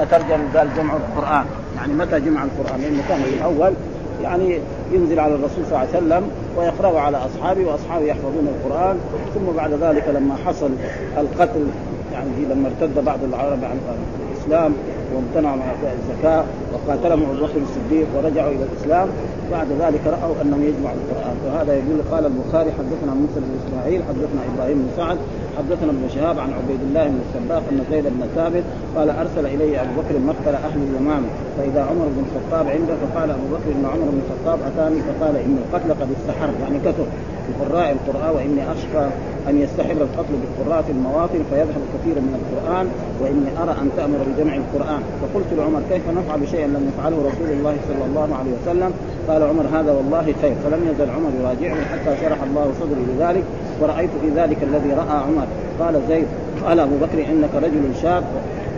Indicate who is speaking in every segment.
Speaker 1: هنا ترجم قال جمع القرآن. يعني متى جمع القرآن؟ لأنه كان الأول. يعني ينزل على الرسول صلى الله عليه وسلم ويقرأ على أصحابه وأصحابه يحفظون القرآن. ثم بعد ذلك لما حصل القتل يعني لما ارتد بعض العرب عن الإسلام وامتنعوا من أداء الزكاة وقاتلهم بكر الصديق ورجعوا إلى الإسلام بعد ذلك رأوا أنهم يجمعوا القرآن. وهذا يقول قال البخاري حدثنا موسى بن إسماعيل حدثنا إبراهيم بن سعد حدثنا ابن شهاب عن عبيد الله بن السباق أن زيد بن ثابت قال أرسل إلي أبو بكر مقتل أهل اليمامة فإذا عمر بن الخطاب عنده فقال أبو بكر إن عمر بن الخطاب أتاني فقال إن القتل قد استحر يعني كثر. بقراء القرآن وإني اخشى أن يستحر القتل بالقراء في المواطن فيذهب كثير من القرآن وإني أرى أن تأمر بجمع القرآن. فقلت لعمر كيف نفعل شيئا لم يفعله رسول الله صلى الله عليه وسلم؟ قال عمر هذا والله خير. فلم يزل عمر يراجعني حتى شرح الله صدري لذلك ورأيت في ذلك الذي رأى عمر. قال زيد قال أبو بكر إنك رجل شاب.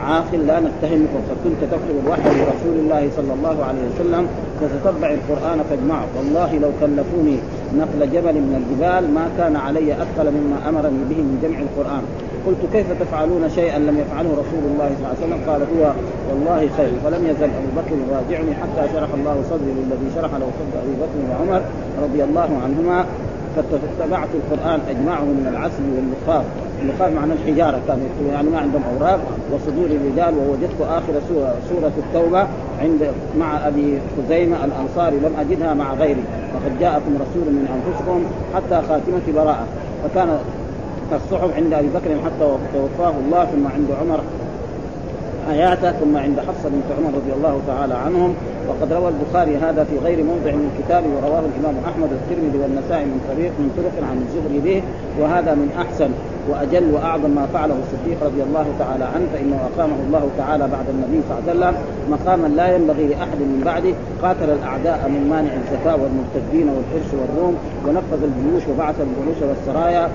Speaker 1: عاقل لا نتهمك وقد كنت تكتب الوحي لرسول الله صلى الله عليه وسلم فتتبع القرآن فاجمعه. والله لو كلفوني نقل جبل من الجبال ما كان علي أثقل مما أمرني به من جمع القرآن. قلت كيف تفعلون شيئا لم يفعله رسول الله صلى الله عليه وسلم؟ قال هو والله خير. فلم يزل أبو بكر يراجعني حتى شرح الله صدري للذي شرح له صدر أبي بكر وعمر رضي الله عنهما فاتبعت القرآن أجمعه من العسل اللخاف معنى الحجاره كان يعني ما عندهم أوراق وصدور الرجال ووجدت آخر سورة, سورة التوبة عند مع أبي خزيمة الأنصاري لم أجدها مع غيري. وقد جاءكم رسول من أنفسكم حتى خاتمة براءة. فكان الصحف عند أبي بكر حتى توفاه الله ثم عند عمر حياته ثم عند حفصة بنت عمر رضي الله تعالى عنهم وقد روى البخاري هذا في غير موضع من الكتاب ورواه الإمام أحمد والترمذي والنسائي من طريق من طرق عن الزهري به وهذا من أحسن وأجل وأعظم ما فعله الصديق رضي الله تعالى عنه فإنه أقامه الله تعالى بعد النبي صلى الله عليه وسلم مقاما لا ينبغي لأحد من بعده قاتل الأعداء من مانع الزكاه والمرتدين والحرش والروم ونفذ الجيوش وبعث الجيوش والسرايا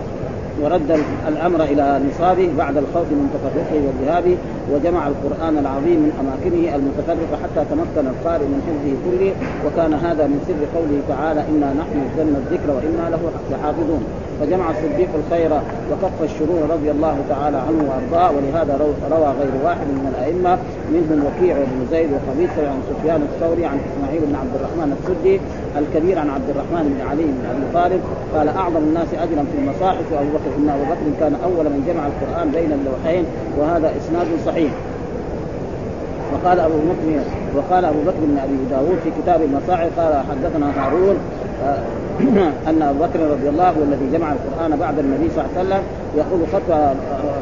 Speaker 1: ورد الأمر إلى نصابه بعد الخوف من تفرقه وذهابه وجمع القرآن العظيم من أماكنه المتفرقة حتى تمكن القارئ من حفظه كله وكان هذا من سر قوله تعالى إنا نحن نزلنا الذكر وإنا له لحافظون. فجمع الصديق الخير وكف الشرور رضي الله تعالى عنه وأرضاه ولهذا روى غير واحد من الأئمة منهم وكيع بن زيد وقبيصه عن سفيان الثوري عن إسماعيل بن عبد الرحمن السدي الكبير عن عبد الرحمن بن علي بن أبي طالب قال أعظم الناس أجرا في المصاحف ابو بكر ان أبو بكر كان أول من جمع القرآن بين اللوحين وهذا إسناد صحيح. وقال أبو بكر وقال أبو بكر بن أبي داود في كتاب المصاحف قال حدثنا هارون ان أبو بكر رضي الله هو الذي جمع القرآن بعد النبي صلى الله عليه وسلم يقول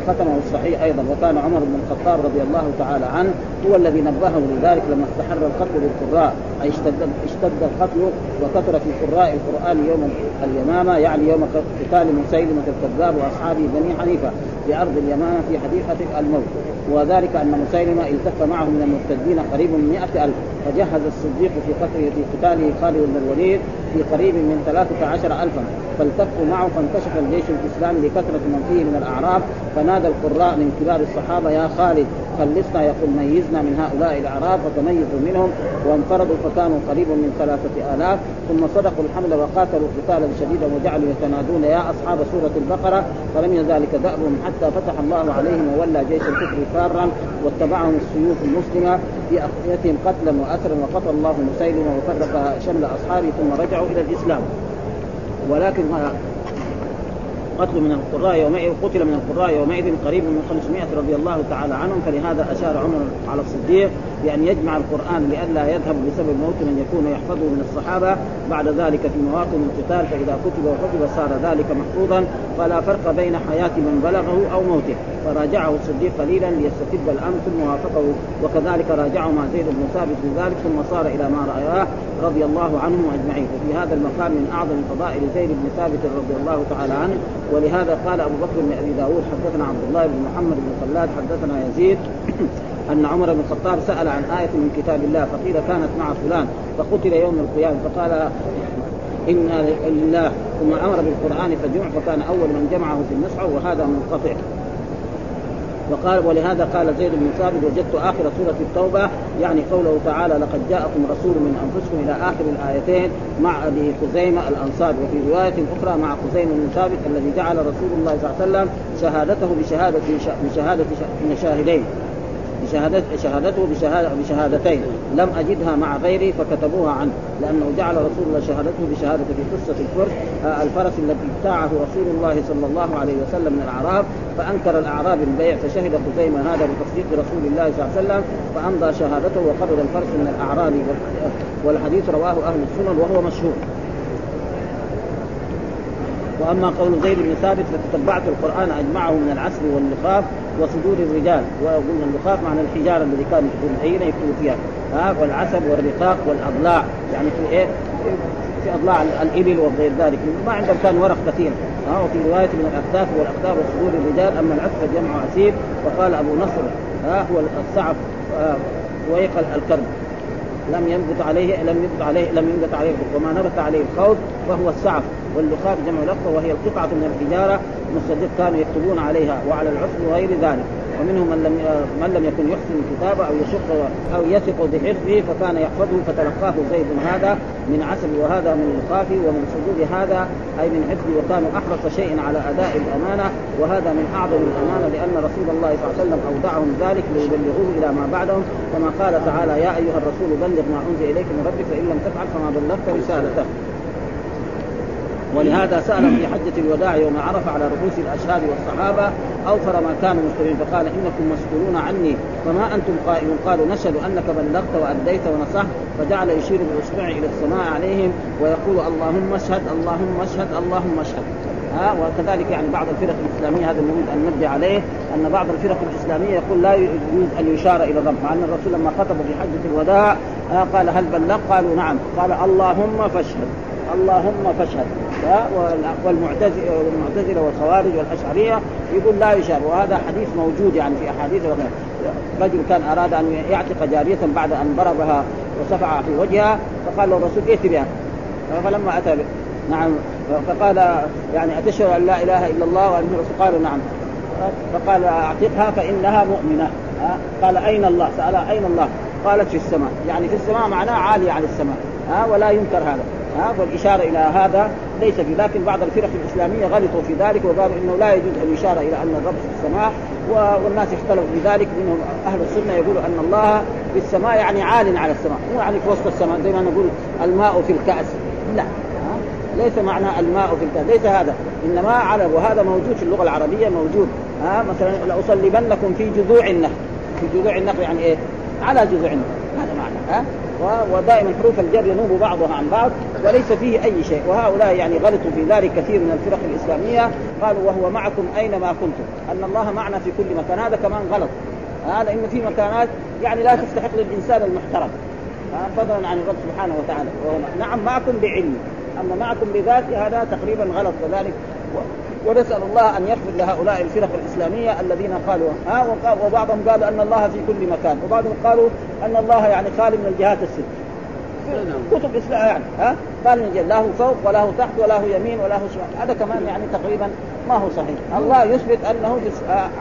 Speaker 1: ختمه الصحيح أيضا وكان عمر بن الخطاب رضي الله تعالى عنه هو الذي نبهه لذلك لما استحر القتل للقراء أي اشتد اشتد القتل وكثر في قراء القرآن يوم اليمامة يعني يوم قتال مسيلمة الكذاب وأصحابه بني حنيفة بارض اليمامة في حديقة الموت. وذلك أن مسيلمة التف معه من المرتدين قريب من مئة ألف. فجهز الصديق في قتله في قتاله خالد بن الوليد في قريب من ثلاثة عشر ألفا. فالتفوا معه فانكشف الجيش الإسلامي لكثرة من فيه من الاعراب فنادى القراء من كبار الصحابة يا خالد خلصنا. يقول ميزنا من هؤلاء الاعراب فتميزوا منهم. وانفردوا فكانوا قريب من ثلاثة آلاف. ثم صدقوا الحمل وقاتلوا قتالا شديدا وجعلوا يتنادون. يا أصحاب سورة البقرة فلم ذلك دأبهم حتى فتح الله عليهم وولى جيش الكفر فارا واتبعهم السيوف المسلمة في اخفيتهم قتلا وأسرا وقتل الله مسيلمة وفرق شمل اصحابه ثم رجعوا إلى الإسلام. ولكن قتل من القراء يومئذ قتل من القراء يومئذ قريب من 500 رضي الله تعالى عنهم فلهذا أشار عمر على الصديق بأن يجمع القرآن لئلا يذهب بسبب موت من يكون يحفظه من الصحابة. بعد ذلك في مواطن القتال فإذا كتب وحفظ صار ذلك محفوظا. فلا فرق بين حياة من بلغه أو موته. فراجعه الصديق قليلا ليستتب الأمر ثم وافقه. وكذلك راجعه مع زيد بن ثابت في ذلك ثم صار إلى ما رأياه رضي الله عنهم أجمعين. وفي هذا المقام من أعظم فضائل زيد بن ثابت رضي الله تعالى عنه. ولهذا قال أبو بكر بن ابي داود حدثنا عبد الله بن محمد بن خلاد حدثنا يزيد أن عمر بن الخطاب سأل عن آية من كتاب الله فقيل كانت مع فلان فقتل يوم القيامة فقال إنا لله ثم أمر بالقرآن فجمع فكان أول من جمعه في المصحف وهذا منقطع. وقال ولهذا قال زيد بن ثابت وجدت آخر سورة التوبة يعني قوله تعالى لقد جاءكم رسول من أنفسكم إلى آخر الآيتين مع أبي خزيمة الانصار وفي رواية أخرى مع خزيمة بن ثابت الذي جعل رسول الله صلى الله عليه وسلم شهادته بشهاده بشهاده شاهدين بشهادت شهادته بشهادة بشهادتين. لم أجدها مع غيري فكتبوها عنه لأنه جعل رسول الله شهادته بشهادة في قصة الفرس آه، الفرس الذي ابتاعه رسول الله صلى الله عليه وسلم من الأعراب فأنكر الأعراب البيع فشهد خزيمة هذا بتصديق رسول الله صلى الله عليه وسلم فأمضى شهادته وقبل الفرس من الأعراب والحديث رواه أهل السنن وهو مشهور. وأما قول زيد بن ثابت فتتبعت القرآن أجمعه من العسل واللخاف وصدور الرجال. وقلنا اللخاف معنى الحجارة الذي كان يكتبون حين يكتبوا فيها ها والعسب والرقاق والأضلاع. يعني في إيه؟ في أضلاع الإبل وغير ذلك. ما عندهم كان ورق كثير. ها وفي رواية من الاكتاف والاقدار وصدور الرجال أما العسف جمع اسيب وقال أبو نصر ها هو الصعب ويقل الكرب. لم ينبت عليه لم ينبت عليه لم ينبت عليه وما نبت عليه الخوض فهو السعف. واللخاف جمع لقطه وهي القطعة من الحجارة المستدق كانوا يكتبون عليها وعلى العصر وغير ذلك. ومنهم من لم من لم يكن يحسن الكتابة أو يشق أو يثق بحفظه فكان يحفظه فتلقاه زيد هذا من عسل وهذا من الخاف ومن صدور هذا أي من حفظه وكانوا أحرص شيء على أداء الأمانة وهذا من أعظم الأمانة لأن رسول الله صلى الله عليه وسلم أودعهم ذلك ليبلغوه إلى ما بعدهم. كما قال تعالى يا أيها الرسول بلغ ما أنزل إليك من ربك فإن لم تفعل فما بلغت رسالته. ولهذا سأل في حجة الوداع يوم عرف على رؤوس الأشهاد والصحابة أوفر ما كانوا مسلمين فقال إنكم مسؤولون عني فما أنتم قائمون قالوا نشهد أنك بلغت وأديت ونصحت فجعل يشير بإصبعه إلى السماء عليهم ويقول اللهم اشهد اللهم اشهد اللهم اشهد. ها وكذلك يعني بعض الفرق الإسلامية هذا نريد أن نبدا عليه أن بعض الفرق الإسلامية يقول لا يجوز أن يشار إلى الرب مع ان الرسول لما خطب في حجة الوداع قال هل بلغ؟ قالوا نعم. قال اللهم فاشهد اللهم فاشهد. والمعتزلة والخوارج والأشعرية يقول لا يشار. وهذا حديث موجود يعني في أحاديث رجل كان أراد أن يعتق جارية بعد أن ضربها وسفع في وجهها فقال له الرسول ائت بها. فلما أتى نعم. فقال يعني أتشهد أن لا إله إلا الله وأن الرسول قالوا نعم. فقال أعتقها فإنها مؤمنة. قال أين الله؟ سألها أين الله؟ قالت في السماء، يعني في السماء معناه عالية عن السماء، ها؟ ولا ينكر هذا، ها والاشاره إلى هذا ليس في لكن بعض الفرق الإسلامية غلطوا في ذلك وقالوا إنه لا يجوز أن يشار إلى أن الرب في السماء والناس اختلفوا في ذلك منهم أهل السنة يقولوا أن الله في السماء يعني عال على السماء مو يعني في وسط السماء زي ما نقول الماء في الكأس. لا ليس معنى الماء في الكأس ليس هذا إنما على وهذا موجود في اللغة العربية موجود ها؟ مثلا لأصلبنكم في جذوع النخل. في جذوع النخل يعني إيه؟ على جذوع النخل هذا معنى ها؟ ودائما حروف الجر ينوب بعضها عن بعض وليس فيه أي شيء. وهؤلاء يعني غلطوا في ذلك كثير من الفرق الإسلامية. قالوا وهو معكم أينما كنتم. أن الله معنا في كل مكان. هذا كمان غلط. هذا انه في مكانات يعني لا تستحق للإنسان المحترم. فضلا عن الرب سبحانه وتعالى. نعم معكم بعلم. أما معكم بذاته هذا تقريبا غلط. كذلك ونسأل الله أن يغفر لهؤلاء الفرق الإسلامية الذين قالوا ها وبعضهم قالوا أن الله في كل مكان وبعضهم قالوا أن الله يعني خالي من الجهات الست. كتب إسلام يعني ها؟ قال من لا هو فوق ولا هو تحت ولا هو يمين ولا هو شمال. هذا كمان يعني تقريبا ما هو صحيح. الله يثبت أنه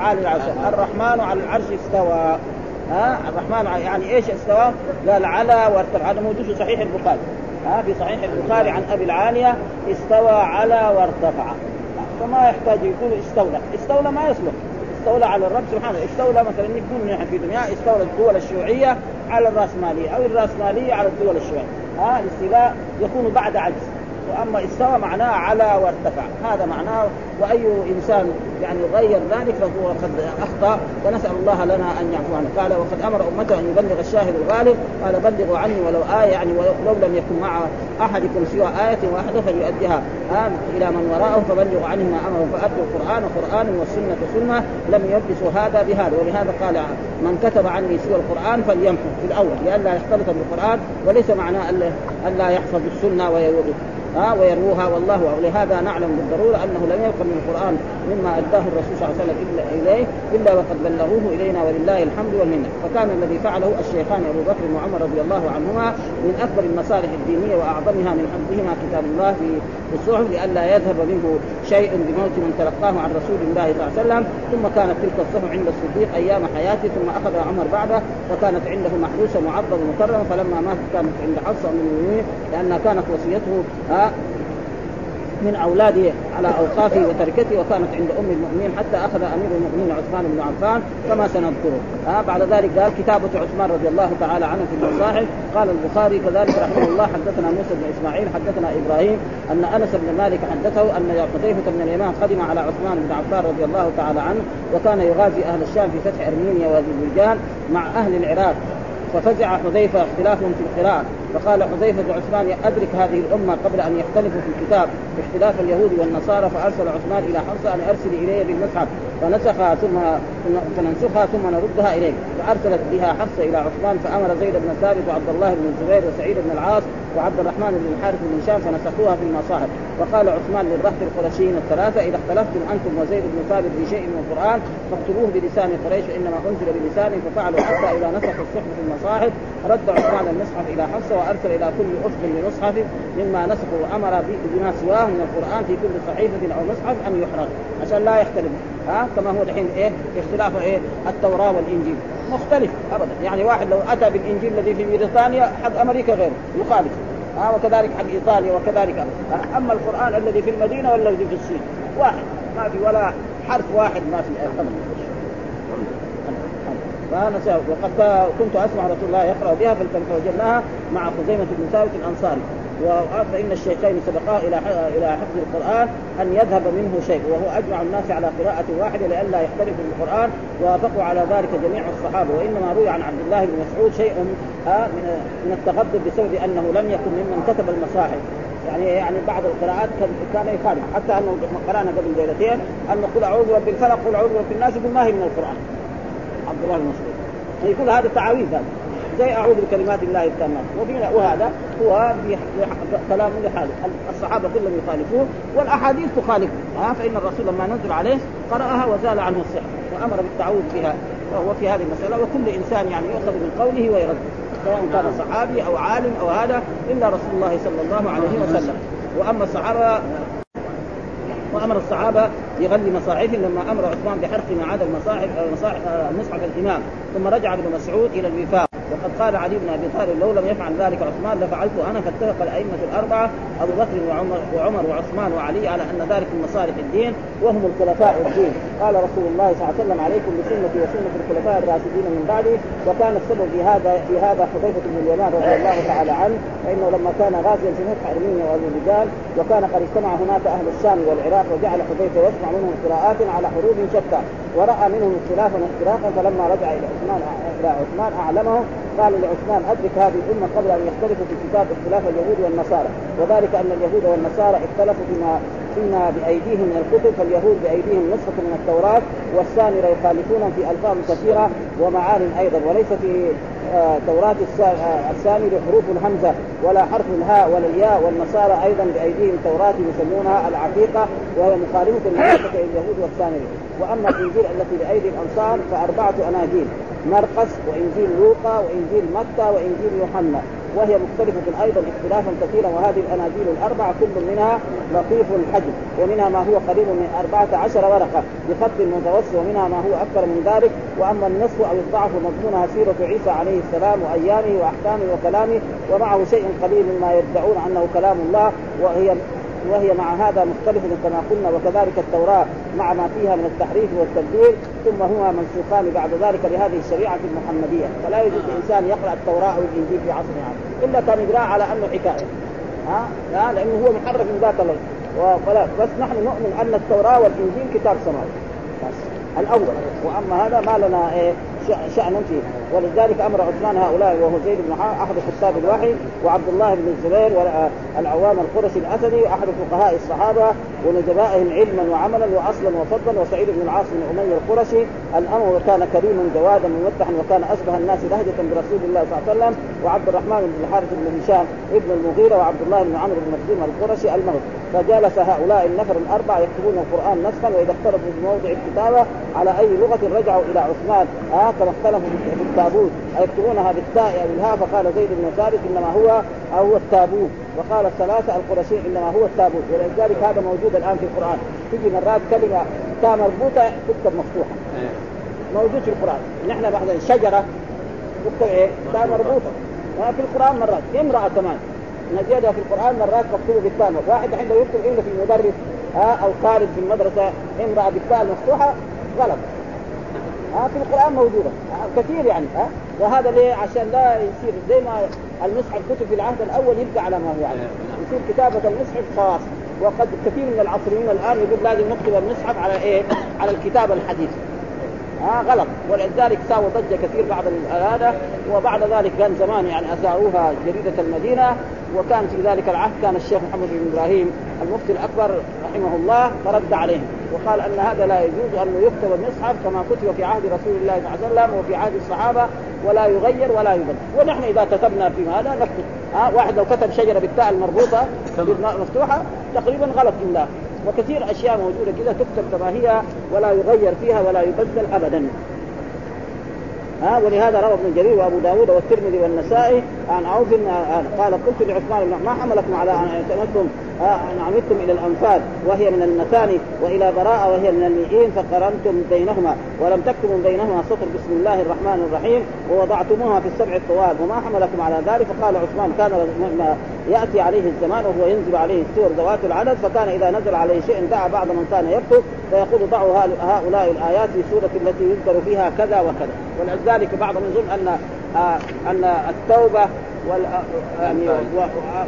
Speaker 1: عالي العرش. الرحمن على العرش استوى. ها؟ الرحمن يعني إيش استوى؟ قال على وارتفع. هذا موجود في صحيح البخاري. ها؟ في صحيح البخاري عن أبي العالية استوى على وارتفع. فما يحتاج يقول استولى. استولى ما يصلح. استولى على الرب سبحانه. استولى مثلا يقول نحن في دنيا استولى الدول الشيوعية على الرأسمالية أو الرأسمالية على الدول الشيوعية. ها الاستيلاء يكون بعد عجز. وأما إستوى معناه على وارتفع. هذا معناه وأي إنسان يعني غير ذلك فهو قد أخطأ ونسأل الله لنا أن يعفو عنه قال وقد أمر أمته أن يبلغ الشاهد الغالب. قال بلغوا عني ولو آية يعني ولو لم يكن مع أحدكم سوى آية واحدة فليؤديها. آه إلى من وراءهم فبلغوا عنهم ما امرهم فادوا القرآن. قرانا والسنة سنة. لم يلبسوا هذا بهذا. ولهذا قال من كتب عني سوى القرآن فليمحو في الأول لئلا يختلط بالقرآن وليس معناه أن لا يحفظ السنة ويورد ها ويروها والله ولهذا نعلم بالضرورة أنه لم يبقى من القرآن مما أداه الرسول صلى الله عليه وسلم إلا إليه إلا وقد بلغوه إلينا ولله الحمد والمنة. فكان الذي فعله الشيخان أبو بكر وعمر رضي الله عنهما من أكبر المصالح الدينية وأعظمها من حفظهما كتاب الله في الصحف لئلا يذهب منه شيء بموت من تلقاه عن رسول الله صلى الله عليه وسلم. ثم كانت تلك الصحف عند الصديق أيام حياته ثم اخذها عمر بعده فكانت عنده محروسه معظمه مكرمة فلما مات كانت عند حفصة من المؤمنين لأنها كانت وصيته من أولاده على اوقافه وتركته وكانت عند أم المؤمنين حتى أخذ أمير المؤمنين عثمان بن عفان كما سنذكره. آه بعد ذلك قال كتابة عثمان رضي الله تعالى عنه في المصاحف قال البخاري كذلك رحمه الله حدثنا موسى بن إسماعيل حدثنا إبراهيم أن أنس بن مالك حدثه أن حذيفه بن اليمان قدم على عثمان بن عفان رضي الله تعالى عنه وكان يغازي أهل الشام في فتح أرمينيا واذربيجان مع أهل العراق ففزع حذيفة اختلافهم في القراءة. فقال حذيفة لعثمان أدرك هذه الأمة قبل أن يختلفوا في الكتاب اختلاف اليهود والنصارى فأرسل عثمان إلى حفصة أن أرسل إلي بالمصحف فنسخها ثم فننسخها ثم نردها إليك. فأرسلت بها حفصة إلى عثمان فأمر زيد بن ثابت وعبد الله بن الزبير وسعيد بن العاص وعبد الرحمن بن الحارث بن هشام فنسخوها في المصاحف. وقال عثمان للرهط القرشيين الثلاثة إذا اختلفتم أنتم وزيد بن ثابت في شيء من القرآن فاكتبوه بلسان قريش انما أنزل بلسان ففعلوا حتى إذا نسخوا الصحف في المصاحف رد عثمان المصحف إلى حفصة وأرسل إلى كل افد بمصحف مما نسخوا وأمر بما سواه من القرآن في كل صحيفة أو مصحف أن يحرق. عشان لا يختلف. ها؟ كما هو دحين إيه؟ اختلاف إيه؟ التوراة والإنجيل. مختلف ابدا. يعني واحد لو أتى بالإنجيل الذي في بريطانيا حق أمريكا غيره. يخالف ها؟ وكذلك حق إيطاليا وكذلك. أما القرآن الذي في المدينة والذي في الصين؟ واحد. ما في ولا حرف واحد ما في. ابدا فانا وقد كنت أسمع رسول الله يقرأ بها فوجدناها مع خزيمة بن ثابت الأنصاري. فان الشيخين سبقا إلى إلى حفظ القرآن أن يذهب منه شيء وهو أجمع الناس على قراءة واحدة لئلا يختلفوا في القرآن ووافقوا على ذلك جميع الصحابة. وإنما روي عن عبد الله بن مسعود شيء من التغضب بسبب أنه لم يكن ممن كتب المصاحف. يعني يعني بعض القراءات كان يخالف. حتى أنه قرأنا قبل ليلتين أن قل أعوذ برب الفلق قل أعوذ برب الناس يقول ما هي من القرآن؟ الله بن مسعود يقول هذا تعاويذ هذا. زي أعوذ بكلمات الله التامات. وهذا هو كلام لحاله الصحابة كلهم يخالفوه والأحاديث تخالفه. ها فإن الرسول لما نزل عليه قرأها وزال عنه السحر وأمر بالتعوذ فيها وهو في هذه المسألة. وكل إنسان يعني يؤخذ من قوله ويرد سواء كان صحابي أو عالم أو هذا إلا رسول الله صلى الله عليه وسلم. وأما الصحابه وامر الصحابة بغل مصاحفهم لما أمر عثمان بحرق ما عدا المصاحف مصاحف مصحف الإمام ثم رجع ابن مسعود إلى الوفاق. وقد قال علي بن أبي طالب لو لم يفعل ذلك عثمان لفعلت أنا فاتفق الأئمة الأربعة أبو بكر وعمر وعمر وعثمان وعلي على أن ذلك من مصالح الدين وهم الخلفاء الدين. قال رسول الله صلى الله عليه وسلم عليكم بسنتي وسنة الخلفاء الراشدين من بعدي وكان السبب في هذا في هذا حذيفة بن اليمان رضي الله تعالى عنه فإنه لما كان غازيا في فتح أرمينيا واذربيجان وكان قد اجتمع هناك أهل الشام والعراق وجعل حذيفة يسمع منهم قراءات على حروب شتى ورأى منهم اختلافا واختلافا فلما رجع إلى عثمان إلى عثمان أعلمه قال لعثمان أدرك هذه الأمة قبل أن يختلفوا في كتاب اختلاف اليهود والنصارى. وذلك أن اليهود والنصارى اختلفوا فيما فيما بأيديهم من الكتب فاليهود بأيديهم نسخة من التوراة والسامره يخالفون في ألفاظ كثيرة ومعان أيضا. وليس في آه، توراة آه، السامر حروف الهمزة ولا حرف الهاء ولا الياء. والنصارى أيضا بأيديهم توراة يسمونها العقيقة وهي مخالفة للعقيقة اليهود والسامر وأما الإنجيل التي بأيدي الأنصار فأربعة أناجيل مرقس وإنجيل لوقا وإنجيل متى وإنجيل يوحنا وهي مختلفة أيضا اختلافا كثيرا وهذه الأناجيل الأربعة كل منها لطيف الحجم ومنها ما هو قريب من أربعة عشر ورقة بخط متوسط ومنها ما هو أكثر من ذلك وأما النصف أو الضعف مضمونها سيرة عيسى عليه السلام وأيامه وأحكامه وكلامه ومعه شيء قليل مما يدعون أنه كلام الله وهي وهي مع هذا مختلفة كما قلنا وكذلك التوراة. مع ما فيها من التحريف والتبديل ثم هما منسوخان بعد ذلك لهذه الشريعة المحمدية. فلا يجوز الإنسان يقرأ التوراة أو الإنجيل في عصرنا يعني. إلا كان يقرأ على أنه حكاية. ها؟ لا لأنه هو محرف من ذات الله ولا بس نحن نؤمن أن التوراة والإنجيل كتاب سماوي. بس. الأول. وأما هذا ما لنا إيه؟ شأن فيه. ولذلك أمر عثمان هؤلاء وهو زيد بن أحد كتاب الوحي وعبد الله بن الزبير والعوام القرشي الأسدي وأحد فقهاء الصحابة ونجبائهم علما وعملا وأصلا وفضلا وسعيد بن العاص بن أمية القرشي. الأمر وكان كريما جوادا ممدحا وكان اشبه الناس لهجة برسول الله صلى الله عليه وسلم وعبد الرحمن بن الحارث بن هشام ابن المغيرة وعبد الله بن عمرو بن مخزوم القرشي الموت. فجلس هؤلاء النفر الأربعة يكتبون القرآن نسخا وإذا اختلفوا في موضع الكتابة على أي لغة رجعوا إلى عثمان. آه كما اختلفوا في التابوت. يكتبونها بالتاء أو بالهاء فقال زيد بن ثابت إنما هو هو التابوت. وقال الثلاثة القرشي إنما هو التابوت. ولذلك هذا موجود الآن في القرآن. تجي مرات كلمة تاء مربوطة تكتب مفتوحه موجود في القرآن. نحن بعد شجره تكتب إيه؟ تاء مربوطة. في القرآن مرات. امرأة كمان. نجدها في القرآن مرات مكتوبة بالتاء واحد عنده يكتب عنده في المدرس أو طالب في المدرسة امرأة بالتاء المفتوحه غلط. ها في القرآن موجودة. كثير يعني ها وهذا ليه؟ عشان لا يصير زي ما المصحف كتب في العهد الأول يبقى على ما هو عليه يصير كتابة المصحف خاص. وقد كثير من العصريين الآن يقول لازم نكتب المصحف على إيه؟ على الكتابه الحديثه ها غلط. ولذلك ساووا ضجة كثير بعد هذا وبعد ذلك كان زمان يعني اثاروها جريدة المدينة وكان في ذلك العهد كان الشيخ محمد بن إبراهيم المفتي الأكبر رحمه الله فرد عليهم. وقال أن هذا لا يجوز انه يكتب المصحف كما كتب في عهد رسول الله صلى الله عليه وسلم وفي عهد الصحابة ولا يغير ولا يبدل. ونحن إذا كتبنا في هذا نكتب. ها واحد لو كتب شجرة بالتاء المربوطة مفتوحة تقريبا غلط املاء وكثير أشياء موجودة كذا تكتب كما هي ولا يغير فيها ولا يبدل ابدا. ها ولهذا روى ابن جرير وأبو داود والترمذي والنسائي عن عوف قال قلت لعثمان بن ما حملكم على أن اعتمدتم أن عمدتم إلى الأنفال وهي من المثاني وإلى براءة وهي من المئين فقرنتم بينهما ولم تكتبوا بينهما سطر بسم الله الرحمن الرحيم ووضعتموها في السبع الطوال وما حملكم على ذلك. فقال عثمان كان يأتي عليه الزمان وهو ينزل عليه السور ذوات العدد فكان إذا نزل عليه شيء دعا بعض من كان يكتب فيقول ضعوا هؤلاء الآيات في سورة التي يذكر فيها كذا وكذا. ولذلك بعضهم يظن أن آه أن التوبة وال يعني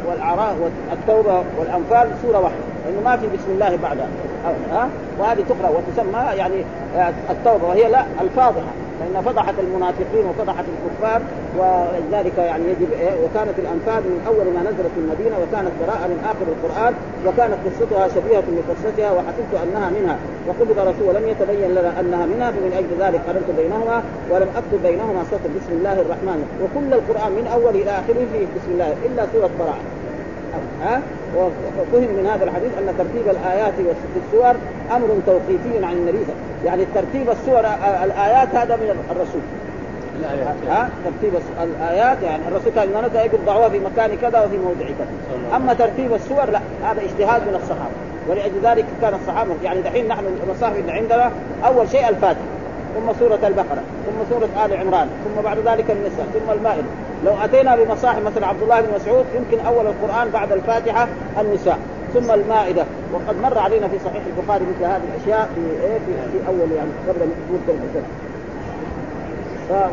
Speaker 1: والأعراض والتوبة والأنفال سورة واحدة. لأنه ما في بسم الله بعدها ها؟ وهذه تقرأ وتسمى يعني آه، التوبة وهي لا الفاضحة فإن فضحت المنافقين وفضحت الكفار ولذلك يعني يجب إيه وكانت الأنفال من أول ما نزلت في المدينة وكانت براءة من آخر القرآن وكانت قصتها شبيهة بقصتها وحسبت أنها منها. وقبض رسول ولم يتبين لنا أنها منها فمن أجل ذلك قررت بينهما ولم أكتب بينهما سطر بسم الله الرحمن وكل القرآن من أول إلى آخره فيه بسم الله إلا سورة براءة. ها؟ وفهم من هذا الحديث أن ترتيب الآيات في السور أمر توقيفي عن النبي يعني ترتيب السور الآيات هذا من الرسول. الآيات ها؟ ترتيب الآيات يعني الرسول كان اذا يقول ضعوها في مكان كذا وفي موضع كذا. أما ترتيب السور لا هذا اجتهاد من الصحابة. ولأجل ذلك كان الصحابة يعني دحين نحن المصاحف اللي عندنا أول شيء الفاتحة ثم سورة البقرة ثم سورة آل عمران ثم بعد ذلك النساء ثم المائدة. لو أتينا بمصاحف مثل عبد الله بن مسعود يمكن أول القرآن بعد الفاتحة النساء ثم المائدة. وقد مر علينا في صحيح البخاري مثل هذه الأشياء في إيه؟ في, في أول يعني قبل مدة السنة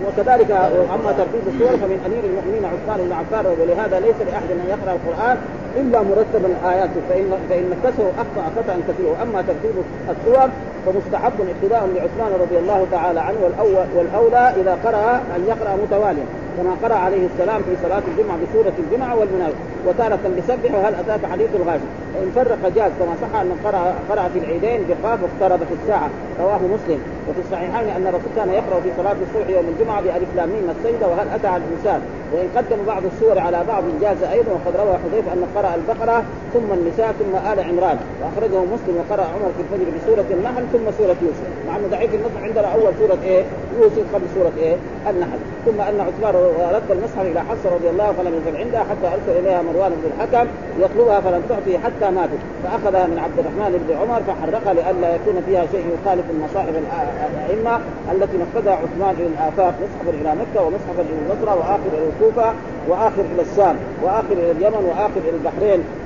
Speaker 1: وكذلك أما ترتيب السور فمن أمير المؤمنين عثمان بن عفان ولهذا ليس لأحد أن يقرأ القرآن. إلا مرتبا الآيات فان فإن نفسه أخطأ خطأ كثير. وأما ترتيب السور فمستحب اقتداء بعثمان رضي الله تعالى عنه والاول والأولى إذا قرأ أن يقرأ متواليا كما قرأ عليه السلام في صلاة الجمعة بسورة الجمعة والمنافق وتارة بسبح وهل أتاك حديث الغاشي؟ فإن فرق جاز كما صح أن قرا قرأ في العيدين بقاف واقتربت الساعة رواه مسلم. وفي الصحيحين أن الرسول كان يقرأ في صلاة الصبح يوم الجمعة بألف لام السيدة وهل أتى على الإنسان؟ وإن قدم بعض السور على بعض جاز أيضا وقد روى حذيفة أن قرأ البقرة ثم النساء ثم آل عمران. وأخرجه مسلم وقرأ عمر في الفجر بسورة النحل ثم سورة يوسف. مع أنه ضعيف المصحف عندنا اول سورة إيه؟ يوسف قبل سورة إيه؟ النحل. ثم أن عثمان رد المصحف إلى حفصة رضي الله فلم يزل عندها حتى أرسل إليها مروان بن الحكم يطلبها فلم تعطه حتى ماتت. فأخذها من عبد الرحمن بن عمر فحرقها لئلا يكون فيها شيء يخالف المصاحف الأئمة التي نفذها عثمان إلى الافاق مصحفا إلى مكة ومصحفا إلى البصره وآخر إلى الكوفة وآخر إلى الشام وآخر إلى اليمن وآخر إلى البحرين.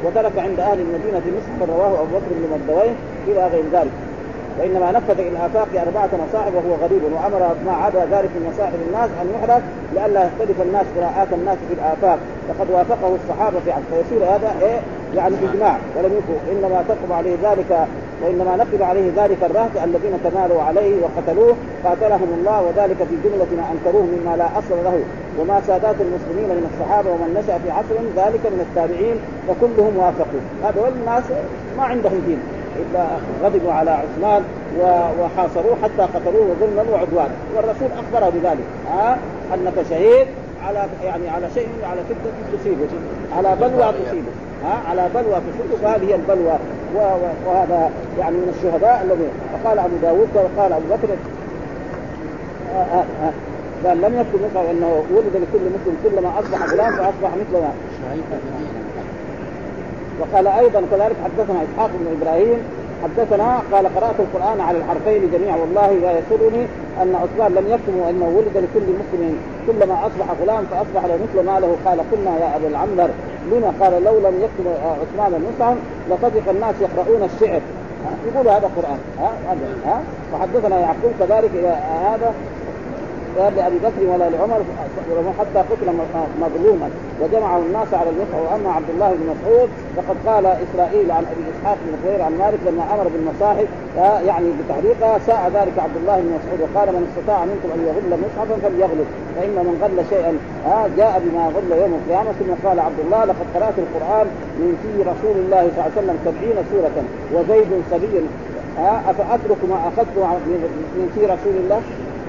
Speaker 1: وترك عند أهل المدينة مصحفا رواه أبو بكر بن مردويه إلى غير ذلك. وإنما نفذ إلى الافاق أربعة مصاحف وهو غريب وأمر ما عدا ذلك من مصاحف الناس أن يحرق لئلا يختلف الناس قراءات الناس في الآفاق. فقد وافقه الصحابة في فيصير هذا إيه؟ يعني إجماع. ولم يكن إنما تقم عليه ذلك وإنما نقب عليه ذلك الرهط الذين تمالوا عليه وقتلوه قاتلهم الله وذلك في جملة ما أنكروه مما لا أصل له. وما سادات المسلمين من الصحابة ومن نشأ في عصرهم ذلك من التابعين فكلهم وافقوا. هذول الناس ما عندهم دين. إلا غضبوا على عثمان وحاصروه حتى قتلوه ظلما وعدوانا. والرسول أخبر بذلك. ها؟ أنك شهيد على يعني على شيء على فتنه تصيبه على بلوى تصيبه. ها؟ على بلوى تصيبه. فهذه الملوى وهذا يعني من الشهداء الذين فقال أبو داود وقال أبو بكر. آه آه آه. قال لم يكن مثل أنه ولد لكل مسلم كلما أصبح فلان فأصبح مثل ما. وقال أيضا كذلك حدثنا إسحاق بن إبراهيم حدثنا قال قرأت القرآن على الحرفين جميعا والله لا يسرني أن عثمان لم يكتم انه ولد لكل مسلم. كلما أصبح غلام فأصبح له مثل ما له. قال قلنا يا أبا العنبر لما قال لو لم يكتب عثمان المصحف لصدق الناس يقرؤون الشعر؟ يقول هذا قرآن. ها هذا ها. وحدثنا يعقوب كذلك هذا. قال لأبي بكر ولا لعمر حتى قتل مظلوما وجمعه الناس على المصحف وأما عبد الله بن مسعود فقد قال إسرائيل عن أبي إسحاق بن خير عن مالك لما أمر بالمصاحف يعني بتحريقها ساء ذلك عبد الله بن مسعود. وقال من استطاع منكم أن يغل مصحفا فليغلب فإن من غل شيئا جاء بما غل يوم القيامة. ثم قال عبد الله لقد قرأت القرآن من في رسول الله صلى الله عليه وسلم سبعين سورة وزيد صبي أفأترك ما أخذت من في رسول الله؟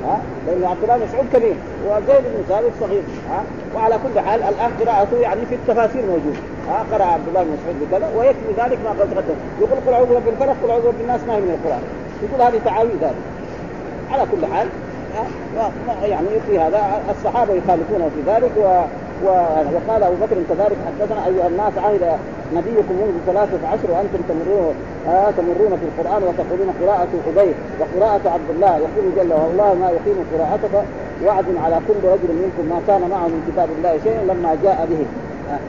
Speaker 1: ها؟ لأن عبد الله مسعود كبير وزيد بن ثابت صغير ها؟ وعلى كل حال الآن قراءته يعني في التفاسير موجود ها؟ قرأ عبد الله بن مسعود بكذا ويكفي ذلك ما قد تقدم. يقول قل أعوذ برب الفلق قل أعوذ برب الناس ما هي من القرآن؟ يقول هذه تعاويذ هذه على كل حال يعني في هذا الصحابة يخالفونه في ذلك و وقال أبو بكر كذلك حدثنا أيها الناس عهد نبيكم منذ ثلاثة عشر وأنتم تمرون آه تمرون في القرآن وتقولون قراءة أبي وقراءة عبد الله. يقول جل والله ما يقيم قراءتك وعد على كل رجل منكم ما كان معه من كتاب الله شيء لما جاء به. آه.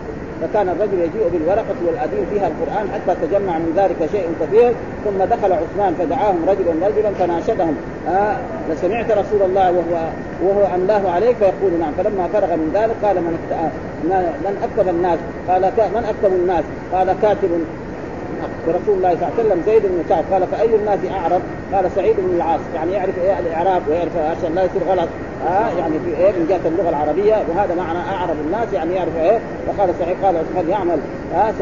Speaker 1: فكان الرجل يجيء بالورقة والأدين فيها القرآن حتى تجمع من ذلك شيء كثير ثم دخل عثمان فدعاهم رجلا رجلا فناشدهم. آه لسمعت رسول الله وهو وهو أملاه عليك؟ فيقول نعم. فلما فرغ من ذلك قال من من أكتب الناس؟ قال من أكتب الناس؟ قال كاتب برسول الله صلى الله عليه وسلم زيد بن كعب قال فأي الناس أعرف قال سعيد بن العاص. يعني يعرف إيه الإعراب ويعرف عشان لا يصير غلط. آه يعني في إيه من جهة اللغة العربية وهذا معنى اعرب الناس يعني يعرف إيه؟ فقال سعيد قال عثمان يعمل. آه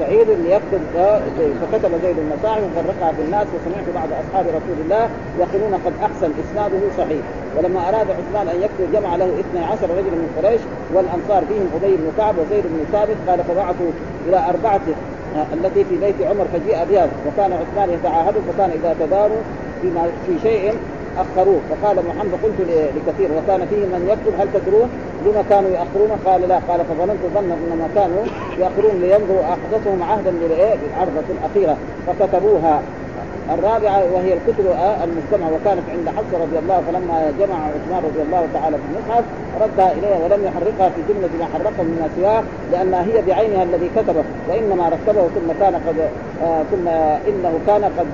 Speaker 1: سعيد ليكتب آه فكتب زيد المصاحف وفرقها في الناس وسمعت بعض أصحاب رسول الله يقولون قد أحسن إسناده صحيح. ولما أراد عثمان أن يكتب جمع له 12 رجلا من قريش والأنصار فيهم أبي بن كعب وزيد بن ثابت قال فبعثوا إلى أربعة التي في بيت عمر فجيء بها وكان عثمان يتعاهد فكان إذا تداروا فيما في شيء أخروه. فقال محمد قلت لكثير وكان فيه من يكتب هل تدرون لما كانوا يأخرون؟ قال لا. قال فظننت ظنا إنما كانوا يأخرون لينظروا أحدثهم عهدا للعرضة الأخيرة فكتبوها. الرابعة وهي الكتب المجتمع وكانت عند حفصه رضي الله فلما جمع عثمان رضي الله تعالى في المصحف ردها إليها ولم يحرقها في جملة ما حرقه مما سواه لانها هي بعينها الذي كتبه وإنما رتبه ثم كان قد آه ثم إنه كان قد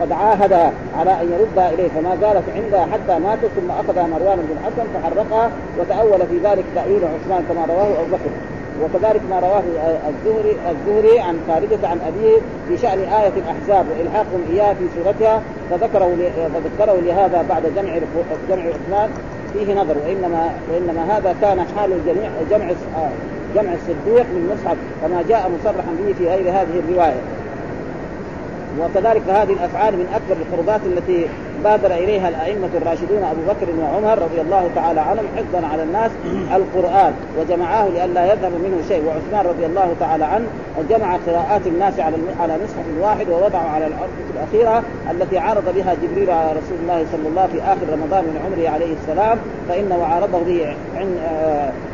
Speaker 1: قد عاهد على أن يردها إليه فما زالت عندها حتى ماتت ثم أخذها مروان بن الحسن فحرقها وتأول في ذلك تأويل عثمان كما رواه أبو بكر. وكذلك ما رواه الزهري الزهري عن خالدة عن أبيه في شأن آية الأحزاب وإلحاقهم إياها في سورتها فذكره فذكره لهذا بعد جمع جمع عثمان فيه نظر وإنما وإنما هذا كان حال الجميع جمع جمع الصديق للمصحف كما جاء مصرحا به في غير هذه الرواية. وكذلك هذه الأفعال من أكبر القربات التي بادر إليها الأئمة الراشدون أبو بكر وعمر رضي الله تعالى عنهم حفظا على الناس القرآن وجمعاه لئلا يذهب منه شيء وعثمان رضي الله تعالى عنه جمع قراءات الناس على على مصحف واحد ووضعه على الأرض الأخيرة التي عارض بها جبريل على رسول الله صلى الله في آخر رمضان من عمره عليه السلام فإنه عارضه به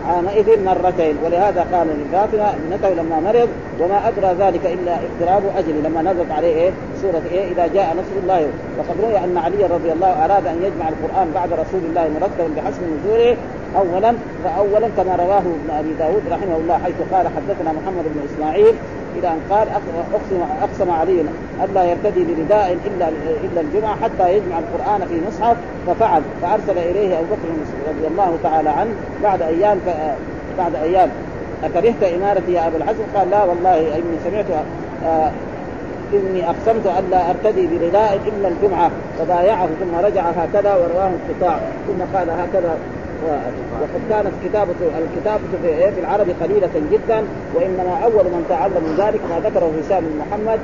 Speaker 1: عامئذ مرتين. ولهذا قال لفاطمة ابنته لما مرض وما أدرى ذلك إلا اقتراب أجل لما نزلت عليه إيه؟ سورة إيه؟ إذا جاء نصر الله. وقد روي أن علي رضي الله أراد أن يجمع القرآن بعد رسول الله مرتبا بحسب نزوله اولا فاولا كما رواه ابن أبي داود رحمه الله حيث قال حدثنا محمد بن إسماعيل إلى أن قال أقسم أقسم علي الا يرتدي برداء إلا إلا الجمعة حتى يجمع القرآن في مصحف ففعل فأرسل إليه أبو بكر رضي الله تعالى عنه بعد أيام بعد أيام. اكرهت إمارتي يا ابا الحسن؟ قال لا والله إني سمعت آه إني أقسمت الا أرتدي برداء إلا الجمعة فبايعه ثم رجع هكذا ورواه القطاع. ثم قال هكذا. وقد كانت كتابة الكتابة في العرب قليلة جدا وإنما أول من تعلم ذلك ما ذكره هشام بن محمد.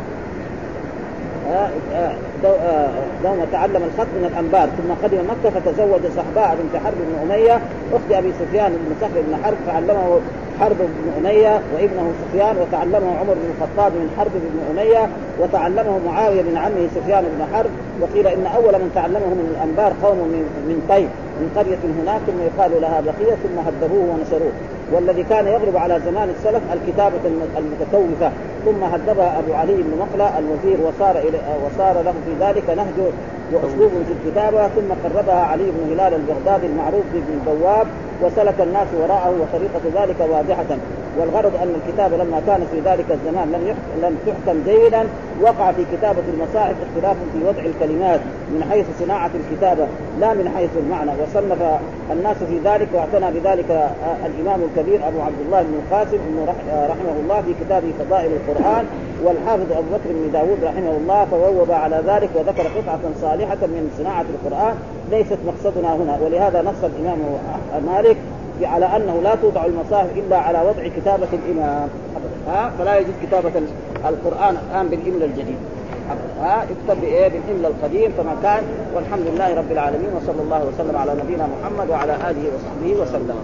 Speaker 1: دوم تعلم الخط من الأنبار ثم قدم مكة فتزوج صحباء بنت حرب بن أمية أخت أبي سفيان بن صخر بن حرب فعلمه حرب بن أمية وابنه سفيان وتعلمه عمر بن الخطاب من حرب بن أمية وتعلمه معاوية بن عمه سفيان بن حرب وقيل إن أول من تعلمه من الأنبار قوم من من طيب من قرية هناك ثم يقال لها بقية ثم هذبوه ونشروه. والذي كان يغلب على زمان السلف الكتابة المتكوفة ثم هذبها أبو علي بن مقلى الوزير وصار إلى وصار له في ذلك نهج وأسلوب في الكتابة ثم قربها علي بن هلال البغدادي المعروف بابن البواب وسلك الناس وراءه وطريقة ذلك واضحة. والغرض أن الكتابه لما كانت في ذلك الزمان لم لم تحكم جيدا وقع في كتابة المصاحف اختلاف في وضع الكلمات من حيث صناعة الكتابة لا من حيث المعنى. وصنف الناس في ذلك واعتنى بذلك الإمام الكبير أبو عبد الله بن القاسم رحمه الله في كتابه فضائل القرآن. والحافظ أبو بكر بن داود رحمه الله فووب على ذلك وذكر قطعة صالحة من صناعة القرآن ليست مقصدنا هنا ولهذا نص الإمام مالك على أنه لا توضع المصاحف إلا على وضع كتابة الإمام. ها؟ فلا يجوز كتابة القرآن الآن بالاملاء الجديد. ها؟ يكتب بإيه؟ بالاملاء القديم كما كان والحمد لله رب العالمين وصلى الله وسلم على نبينا محمد وعلى آله وصحبه وسلم.